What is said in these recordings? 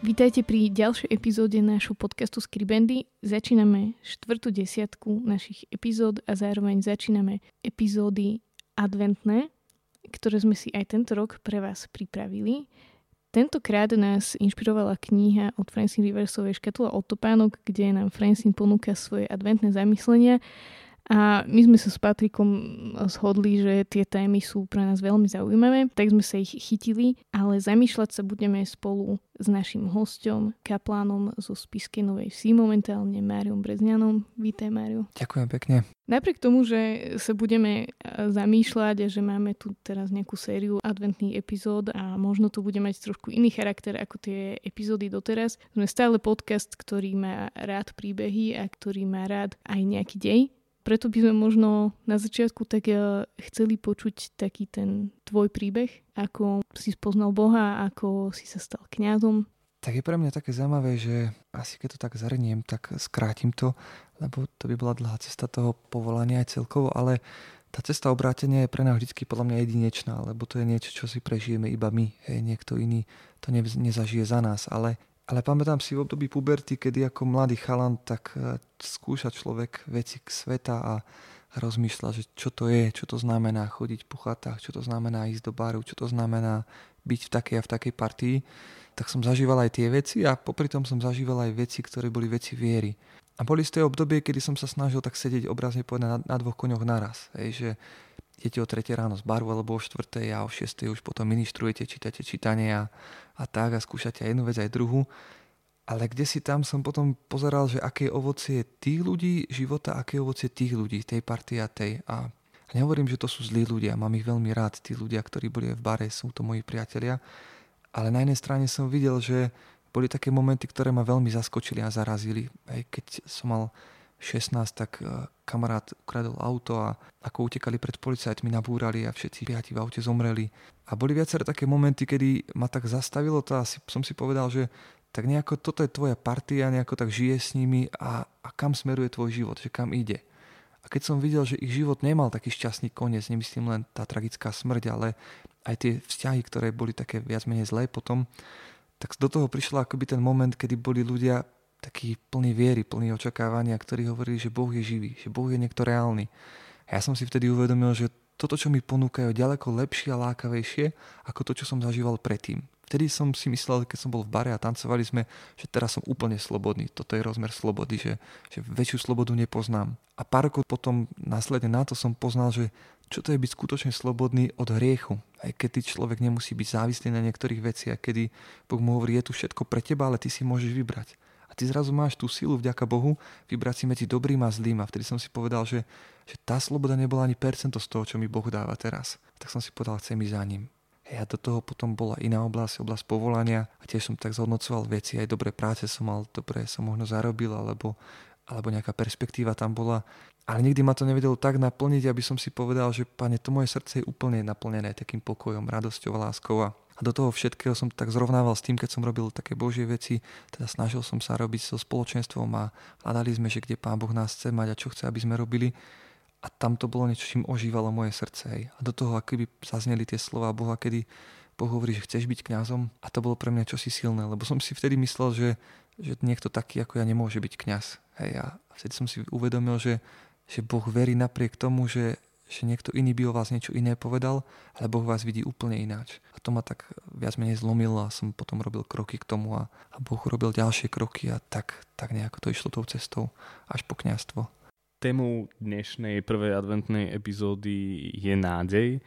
Vítajte pri ďalšej epizóde nášho podcastu Skribendy. Začíname štvrtú desiatku našich epizód a zároveň začíname epizódy adventné, ktoré sme si aj tento rok pre vás pripravili. Tentokrát nás inšpirovala kniha od Francine Riversovej Škatula od topánok, kde nám Francine ponúka svoje adventné zamyslenia a my sme sa s Patrikom shodli, že tie témy sú pre nás veľmi zaujímavé, tak sme sa ich chytili, ale zamýšľať sa budeme spolu s našim hostom, kaplánom zo Spiskej Novej Vsi, momentálne Máriom Brezňanom. Vítaj, Mário. Ďakujem pekne. Napriek tomu, že sa budeme zamýšľať a že máme tu teraz nejakú sériu adventných epizód a možno to bude mať trošku iný charakter ako tie epizódy doteraz, sme stále podcast, ktorý má rád príbehy a ktorý má rád aj nejaký dej preto by sme možno na začiatku tak eh, chceli počuť taký ten tvoj príbeh, ako si spoznal Boha, ako si sa stal kňazom. Tak je pre mňa také zaujímavé, že asi keď to tak zhrniem, tak skrátim to, lebo to by bola dlhá cesta toho povolania aj celkovo, ale tá cesta obrátenia je pre nás vždy podľa mňa jedinečná, lebo to je niečo, čo si prežijeme iba my, hej, niekto iný to ne, nezažije za nás, ale ale pamätám si v období puberty, kedy ako mladý chalan tak e, skúša človek veci k sveta a rozmýšľa, že čo to je, čo to znamená chodiť po chatách, čo to znamená ísť do baru, čo to znamená byť v takej a v takej partii. Tak som zažíval aj tie veci a popri tom som zažíval aj veci, ktoré boli veci viery. A boli z tej obdobie, kedy som sa snažil tak sedieť obrazne povedať na, na dvoch koňoch naraz. Hej, že idete o 3 ráno z baru alebo o 4 a o 6 už potom ministrujete, čítate čítanie a, a tak a skúšate aj jednu vec, aj druhú. Ale kde si tam som potom pozeral, že aké ovocie tých ľudí života, aké je ovocie tých ľudí, tej party a tej. A nehovorím, že to sú zlí ľudia, mám ich veľmi rád, tí ľudia, ktorí boli v bare, sú to moji priatelia. Ale na jednej strane som videl, že boli také momenty, ktoré ma veľmi zaskočili a zarazili. Hej, keď som mal 16, tak e, kamarát ukradol auto a ako utekali pred policajtmi, nabúrali a všetci piati v aute zomreli. A boli viaceré také momenty, kedy ma tak zastavilo to a som si povedal, že tak nejako toto je tvoja partia, nejako tak žije s nimi a, a kam smeruje tvoj život, že kam ide. A keď som videl, že ich život nemal taký šťastný koniec, nemyslím len tá tragická smrť, ale aj tie vzťahy, ktoré boli také viac menej zlé potom, tak do toho prišla akoby ten moment, kedy boli ľudia taký plný viery, plný očakávania, ktorí hovorili, že Boh je živý, že Boh je niekto reálny. A ja som si vtedy uvedomil, že toto, čo mi ponúkajú, ďaleko lepšie a lákavejšie ako to, čo som zažíval predtým. Vtedy som si myslel, keď som bol v bare a tancovali sme, že teraz som úplne slobodný. Toto je rozmer slobody, že, že väčšiu slobodu nepoznám. A pár rokov potom následne na to som poznal, že čo to je byť skutočne slobodný od hriechu. Aj keď ty človek nemusí byť závislý na niektorých veciach, kedy Boh mu hovorí, je tu všetko pre teba, ale ty si môžeš vybrať a ty zrazu máš tú silu vďaka Bohu vybrať si medzi dobrým a zlým a vtedy som si povedal, že, že tá sloboda nebola ani percento z toho, čo mi Boh dáva teraz. Tak som si povedal, chcem ísť za ním. A do toho potom bola iná oblasť, oblasť povolania a tiež som tak zhodnocoval veci, aj dobré práce som mal, dobre som možno zarobil, alebo, alebo nejaká perspektíva tam bola. Ale nikdy ma to nevedelo tak naplniť, aby som si povedal, že pane, to moje srdce je úplne naplnené takým pokojom, radosťou, láskou a, a do toho všetkého som tak zrovnával s tým, keď som robil také božie veci, teda snažil som sa robiť so spoločenstvom a hľadali sme, že kde Pán Boh nás chce mať a čo chce, aby sme robili. A tam to bolo niečo, čím ožívalo moje srdce. Hej. A do toho, akoby zazneli tie slova Boha, kedy Boh hovorí, že chceš byť kňazom. A to bolo pre mňa čosi silné, lebo som si vtedy myslel, že, že niekto taký ako ja nemôže byť kňaz. Hej. A vtedy som si uvedomil, že, že Boh verí napriek tomu, že, že niekto iný by o vás niečo iné povedal, ale Boh vás vidí úplne ináč. A to ma tak viac menej zlomilo a som potom robil kroky k tomu a, a Boh robil ďalšie kroky a tak, tak nejako to išlo tou cestou až po kniastvo. Témou dnešnej prvej adventnej epizódy je nádej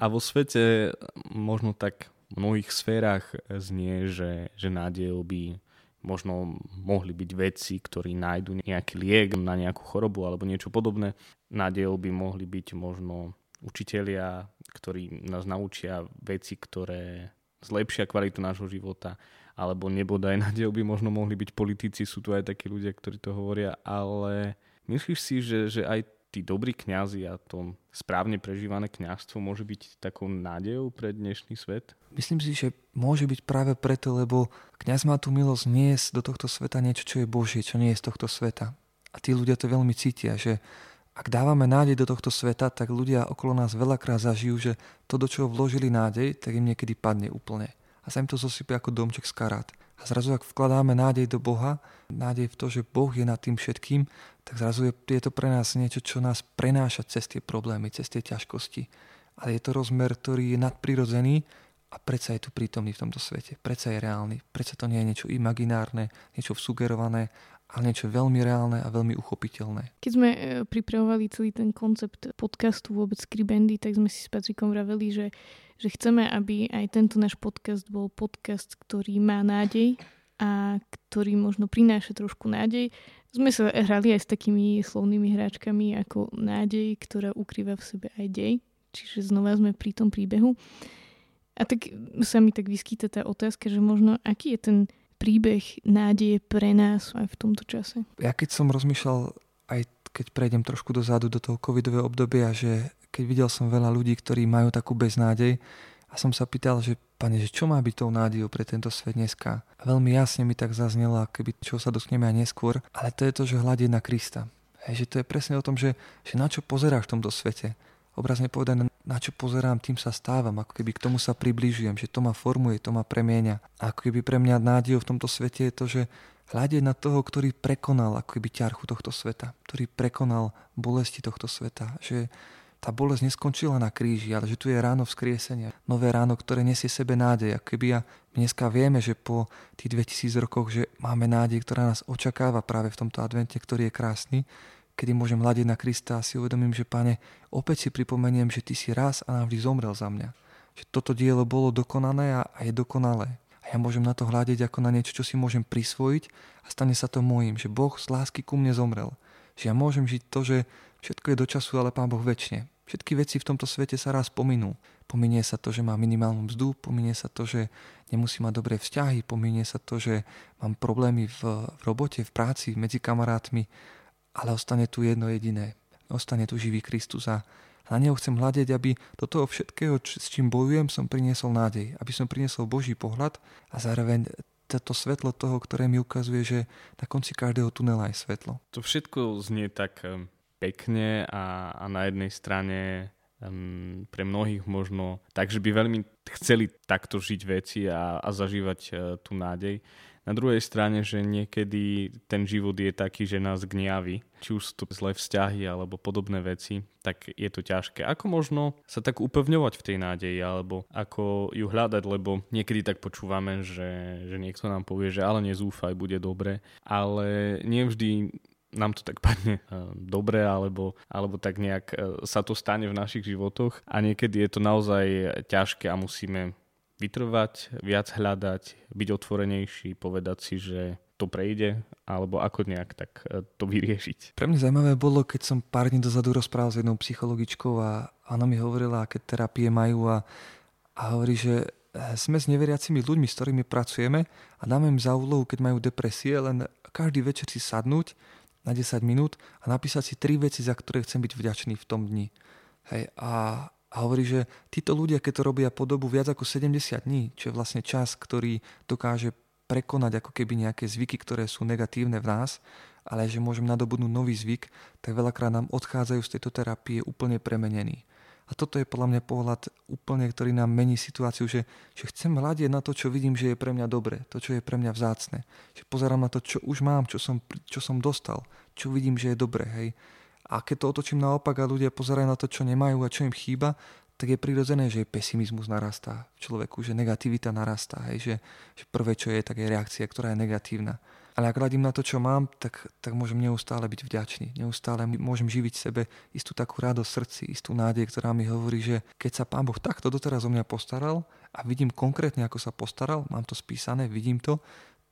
a vo svete možno tak v mnohých sférach znie, že, že nádejou by možno mohli byť vedci, ktorí nájdu nejaký liek na nejakú chorobu alebo niečo podobné. Nádejou by mohli byť možno učitelia, ktorí nás naučia veci, ktoré zlepšia kvalitu nášho života, alebo nebodaj nádejou by možno mohli byť politici, sú tu aj takí ľudia, ktorí to hovoria, ale myslíš si, že, že aj tí dobrí kňazi a to správne prežívané kňazstvo môže byť takou nádejou pre dnešný svet? Myslím si, že môže byť práve preto, lebo kňaz má tú milosť niesť do tohto sveta niečo, čo je Božie, čo nie je z tohto sveta. A tí ľudia to veľmi cítia, že ak dávame nádej do tohto sveta, tak ľudia okolo nás veľakrát zažijú, že to, do čoho vložili nádej, tak im niekedy padne úplne. A sa im to zosypie ako domček z karát. A zrazu, ak vkladáme nádej do Boha, nádej v to, že Boh je nad tým všetkým, tak zrazu je, je to pre nás niečo, čo nás prenáša cez tie problémy, cez tie ťažkosti. Ale je to rozmer, ktorý je nadprirodzený a predsa je tu prítomný v tomto svete. Predsa je reálny. Predsa to nie je niečo imaginárne, niečo sugerované, ale niečo veľmi reálne a veľmi uchopiteľné. Keď sme e, pripravovali celý ten koncept podcastu vôbec Skribendy, tak sme si s Patrikom vraveli, že, že chceme, aby aj tento náš podcast bol podcast, ktorý má nádej a ktorý možno prináša trošku nádej. Sme sa hrali aj s takými slovnými hráčkami ako nádej, ktorá ukrýva v sebe aj dej. Čiže znova sme pri tom príbehu. A tak sa mi tak vyskyta tá otázka, že možno aký je ten príbeh nádeje pre nás aj v tomto čase? Ja keď som rozmýšľal, aj keď prejdem trošku dozadu do toho covidového obdobia, že keď videl som veľa ľudí, ktorí majú takú beznádej, a som sa pýtal, že pane, že čo má byť tou nádejou pre tento svet dneska? A veľmi jasne mi tak zaznelo, keby čo sa dotkneme aj neskôr, ale to je to, že hľadieť na Krista. Hej, že to je presne o tom, že, že na čo pozeráš v tomto svete obrazne povedané, na čo pozerám, tým sa stávam, ako keby k tomu sa približujem, že to ma formuje, to ma premieňa. A ako keby pre mňa nádejou v tomto svete je to, že hľadieť na toho, ktorý prekonal ako keby ťarchu tohto sveta, ktorý prekonal bolesti tohto sveta, že tá bolesť neskončila na kríži, ale že tu je ráno vzkriesenia. Nové ráno, ktoré nesie sebe nádej. Ako keby ja dneska vieme, že po tých 2000 rokoch, že máme nádej, ktorá nás očakáva práve v tomto advente, ktorý je krásny, kedy môžem hľadiť na Krista a si uvedomím, že Pane, opäť si pripomeniem, že Ty si raz a navždy zomrel za mňa. Že toto dielo bolo dokonané a, a je dokonalé. A ja môžem na to hľadiť ako na niečo, čo si môžem prisvojiť a stane sa to môjim. Že Boh z lásky ku mne zomrel. Že ja môžem žiť to, že všetko je do času, ale Pán Boh väčšine. Všetky veci v tomto svete sa raz pominú. Pominie sa to, že mám minimálnu mzdu, pominie sa to, že nemusím mať dobré vzťahy, pominie sa to, že mám problémy v, v robote, v práci, medzi kamarátmi ale ostane tu jedno jediné. Ostane tu živý Kristus a na neho chcem hľadiť, aby do toho všetkého, s čím bojujem, som priniesol nádej. Aby som priniesol Boží pohľad a zároveň toto svetlo toho, ktoré mi ukazuje, že na konci každého tunela je svetlo. To všetko znie tak pekne a, a na jednej strane um, pre mnohých možno tak, že by veľmi chceli takto žiť veci a, a zažívať uh, tú nádej. Na druhej strane, že niekedy ten život je taký, že nás gniaví, či už sú to zlé vzťahy alebo podobné veci, tak je to ťažké. Ako možno sa tak upevňovať v tej nádeji, alebo ako ju hľadať, lebo niekedy tak počúvame, že, že niekto nám povie, že ale nezúfaj, bude dobre, ale nevždy nám to tak padne eh, dobre, alebo, alebo tak nejak eh, sa to stane v našich životoch. A niekedy je to naozaj ťažké a musíme vytrvať, viac hľadať, byť otvorenejší, povedať si, že to prejde, alebo ako nejak tak e, to vyriešiť. Pre mňa zaujímavé bolo, keď som pár dní dozadu rozprával s jednou psychologičkou a ona mi hovorila, aké terapie majú a, a hovorí, že e, sme s neveriacimi ľuďmi, s ktorými pracujeme a dáme im za úlohu, keď majú depresie, len každý večer si sadnúť na 10 minút a napísať si tri veci, za ktoré chcem byť vďačný v tom dni. Hej, a a hovorí, že títo ľudia, keď to robia po dobu viac ako 70 dní, čo je vlastne čas, ktorý dokáže prekonať ako keby nejaké zvyky, ktoré sú negatívne v nás, ale že môžem nadobudnúť nový zvyk, tak veľakrát nám odchádzajú z tejto terapie úplne premenení. A toto je podľa mňa pohľad úplne, ktorý nám mení situáciu, že, že chcem hľadiť na to, čo vidím, že je pre mňa dobre, to, čo je pre mňa vzácne. Že pozerám na to, čo už mám, čo som, čo som dostal, čo vidím, že je dobre. Hej. A keď to otočím naopak a ľudia pozerajú na to, čo nemajú a čo im chýba, tak je prirodzené, že pesimizmus narastá v človeku, že negativita narastá, hej, že, že prvé, čo je, tak je reakcia, ktorá je negatívna. Ale ak hľadím na to, čo mám, tak, tak môžem neustále byť vďačný. Neustále môžem živiť sebe istú takú radosť v srdci, istú nádej, ktorá mi hovorí, že keď sa Pán Boh takto doteraz o mňa postaral a vidím konkrétne, ako sa postaral, mám to spísané, vidím to,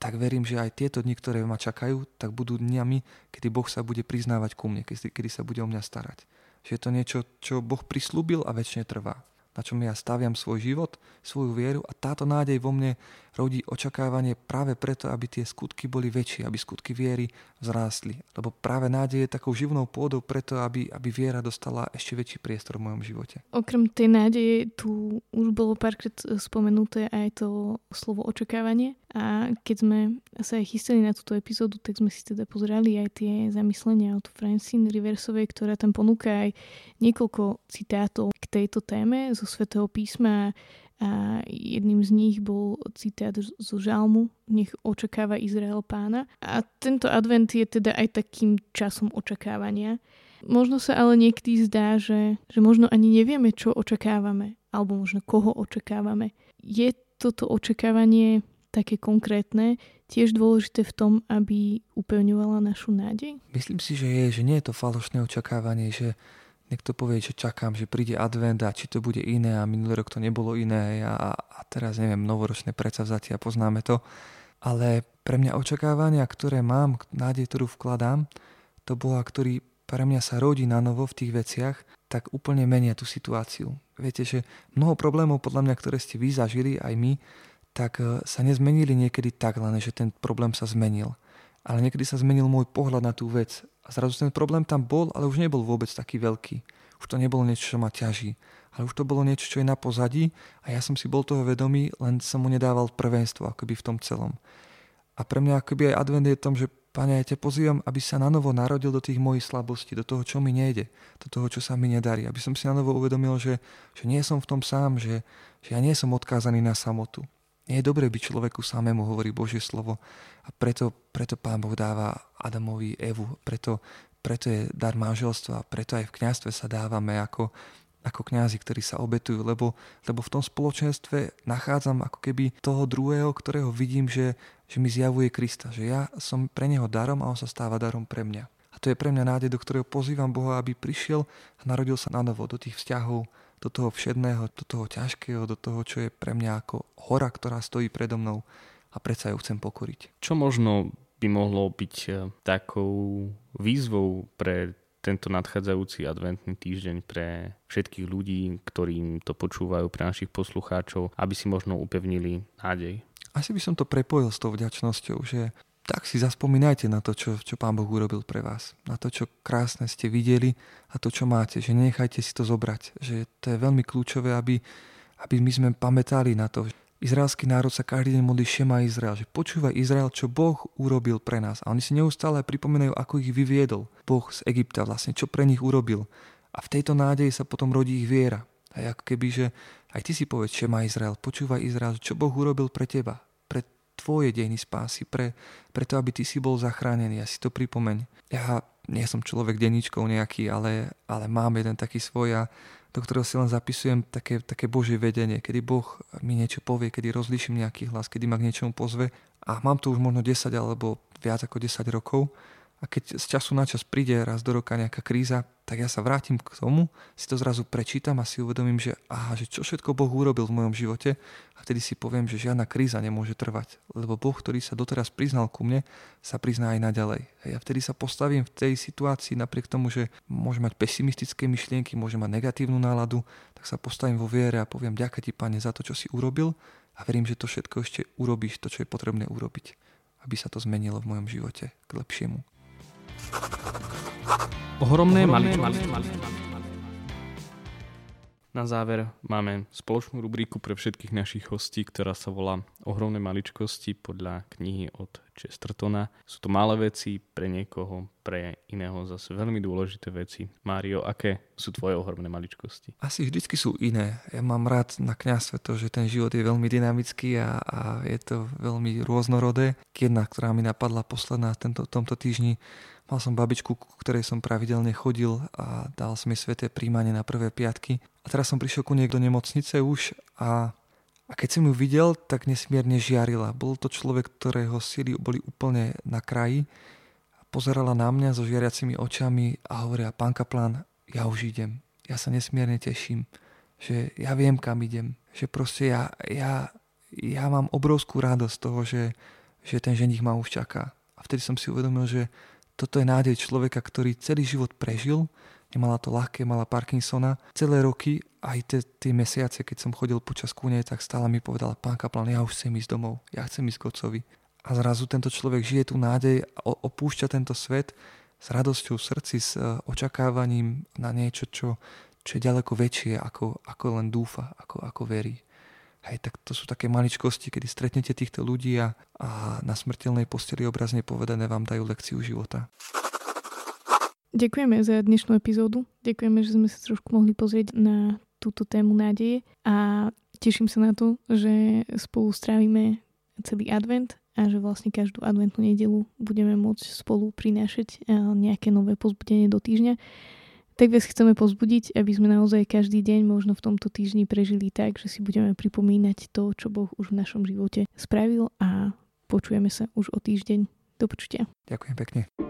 tak verím, že aj tieto dni, ktoré ma čakajú, tak budú dňami, kedy Boh sa bude priznávať ku mne, kedy, kedy sa bude o mňa starať. Že je to niečo, čo Boh prislúbil a väčšine trvá. Na čom ja staviam svoj život, svoju vieru a táto nádej vo mne rodí očakávanie práve preto, aby tie skutky boli väčšie, aby skutky viery vzrástli. Lebo práve nádej je takou živnou pôdou preto, aby, aby viera dostala ešte väčší priestor v mojom živote. Okrem tej nádeje tu už bolo párkrát spomenuté aj to slovo očakávanie. A keď sme sa aj chystali na túto epizódu, tak sme si teda pozerali aj tie zamyslenia od Francine Riversovej, ktorá tam ponúka aj niekoľko citátov tejto téme zo svätého písma a jedným z nich bol citát zo žalmu Nech očakáva Izrael pána. A tento advent je teda aj takým časom očakávania. Možno sa ale niekedy zdá, že, že možno ani nevieme, čo očakávame, alebo možno koho očakávame. Je toto očakávanie také konkrétne, tiež dôležité v tom, aby upevňovala našu nádej? Myslím si, že je, že nie je to falošné očakávanie, že niekto povie, že čakám, že príde advent a či to bude iné a minulý rok to nebolo iné a, a teraz neviem, novoročné predsavzatia, poznáme to. Ale pre mňa očakávania, ktoré mám, nádej, ktorú vkladám, to Boha, ktorý pre mňa sa rodí na novo v tých veciach, tak úplne menia tú situáciu. Viete, že mnoho problémov podľa mňa, ktoré ste vy zažili, aj my, tak e, sa nezmenili niekedy tak len, že ten problém sa zmenil. Ale niekedy sa zmenil môj pohľad na tú vec. A zrazu ten problém tam bol, ale už nebol vôbec taký veľký. Už to nebolo niečo, čo ma ťaží. Ale už to bolo niečo, čo je na pozadí a ja som si bol toho vedomý, len som mu nedával prvenstvo akoby v tom celom. A pre mňa akoby aj advent je v tom, že Pane, ja ťa pozývam, aby sa na novo narodil do tých mojich slabostí, do toho, čo mi nejde, do toho, čo sa mi nedarí. Aby som si na novo uvedomil, že, že nie som v tom sám, že, že ja nie som odkázaný na samotu. Nie je dobré byť človeku samému, hovorí Božie slovo. A preto, preto Pán Boh dáva Adamovi Evu. Preto, preto je dar manželstva. Preto aj v kniazstve sa dávame ako, ako kňazi, ktorí sa obetujú. Lebo, lebo v tom spoločenstve nachádzam ako keby toho druhého, ktorého vidím, že, že mi zjavuje Krista. Že ja som pre neho darom a on sa stáva darom pre mňa. A to je pre mňa nádej, do ktorého pozývam Boha, aby prišiel a narodil sa na novo do tých vzťahov, do toho všedného, do toho ťažkého, do toho, čo je pre mňa ako hora, ktorá stojí predo mnou a predsa ju chcem pokoriť. Čo možno by mohlo byť e, takou výzvou pre tento nadchádzajúci adventný týždeň pre všetkých ľudí, ktorým to počúvajú, pre našich poslucháčov, aby si možno upevnili nádej? Asi by som to prepojil s tou vďačnosťou, že tak si zaspomínajte na to, čo, čo Pán Boh urobil pre vás. Na to, čo krásne ste videli a to, čo máte. Že nechajte si to zobrať. Že to je veľmi kľúčové, aby, aby my sme pamätali na to. Izraelský národ sa každý deň modlí Šema Izrael, že počúvaj Izrael, čo Boh urobil pre nás. A oni si neustále pripomínajú, ako ich vyviedol Boh z Egypta, vlastne čo pre nich urobil. A v tejto nádeji sa potom rodí ich viera. A ako keby, že aj ty si povedz Šema Izrael, počúvaj Izrael, čo Boh urobil pre teba tvoje dejiny spásy, pre, preto aby ty si bol zachránený. Ja si to pripomeň. Ja nie som človek denníčkov nejaký, ale, ale mám jeden taký svoj a do ktorého si len zapisujem také, také Božie vedenie, kedy Boh mi niečo povie, kedy rozlíšim nejaký hlas, kedy ma k niečomu pozve. A mám to už možno 10 alebo viac ako 10 rokov a keď z času na čas príde raz do roka nejaká kríza, tak ja sa vrátim k tomu, si to zrazu prečítam a si uvedomím, že aha, že čo všetko Boh urobil v mojom živote a vtedy si poviem, že žiadna kríza nemôže trvať, lebo Boh, ktorý sa doteraz priznal ku mne, sa prizná aj naďalej. A ja vtedy sa postavím v tej situácii napriek tomu, že môžem mať pesimistické myšlienky, môžem mať negatívnu náladu, tak sa postavím vo viere a poviem ďakujem ti, Pane, za to, čo si urobil a verím, že to všetko ešte urobíš, to, čo je potrebné urobiť, aby sa to zmenilo v mojom živote k lepšiemu. Ohromné, Ohromné maličkosti. Na záver máme spoločnú rubriku pre všetkých našich hostí, ktorá sa volá Ohromné maličkosti podľa knihy od Chestertona. Sú to malé veci pre niekoho, pre iného zase veľmi dôležité veci. Mário, aké sú tvoje ohromné maličkosti? Asi vždycky sú iné. Ja mám rád na kňazstve to, že ten život je veľmi dynamický a, a je to veľmi rôznorodé. Jedna, ktorá mi napadla posledná tento, tomto týždni, Mal som babičku, ku ktorej som pravidelne chodil a dal som jej sveté príjmanie na prvé piatky. A teraz som prišiel ku nej do nemocnice už a, a keď som ju videl, tak nesmierne žiarila. Bol to človek, ktorého síly boli úplne na kraji. Pozerala na mňa so žiariacimi očami a hovorila, pán kaplán, ja už idem. Ja sa nesmierne teším, že ja viem, kam idem. Že proste ja, ja, ja mám obrovskú radosť toho, že, že ten ženich ma už čaká. A vtedy som si uvedomil, že toto je nádej človeka, ktorý celý život prežil, nemala to ľahké, mala Parkinsona. Celé roky, aj tie, tie mesiace, keď som chodil počas kúne, tak stále mi povedala, pán kaplan, ja už chcem ísť domov, ja chcem ísť k otcovi. A zrazu tento človek žije tú nádej, opúšťa tento svet s radosťou v srdci, s e, očakávaním na niečo, čo, čo je ďaleko väčšie, ako, ako len dúfa, ako, ako verí. Hej, tak to sú také maličkosti, kedy stretnete týchto ľudí a, a na smrteľnej posteli obrazne povedané vám dajú lekciu života. Ďakujeme za dnešnú epizódu. Ďakujeme, že sme sa trošku mohli pozrieť na túto tému nádeje a teším sa na to, že spolu strávime celý advent a že vlastne každú adventnú nedelu budeme môcť spolu prinášať eh, nejaké nové pozbudenie do týždňa tak vás chceme pozbudiť, aby sme naozaj každý deň možno v tomto týždni prežili tak, že si budeme pripomínať to, čo Boh už v našom živote spravil a počujeme sa už o týždeň. Do počutia. Ďakujem pekne.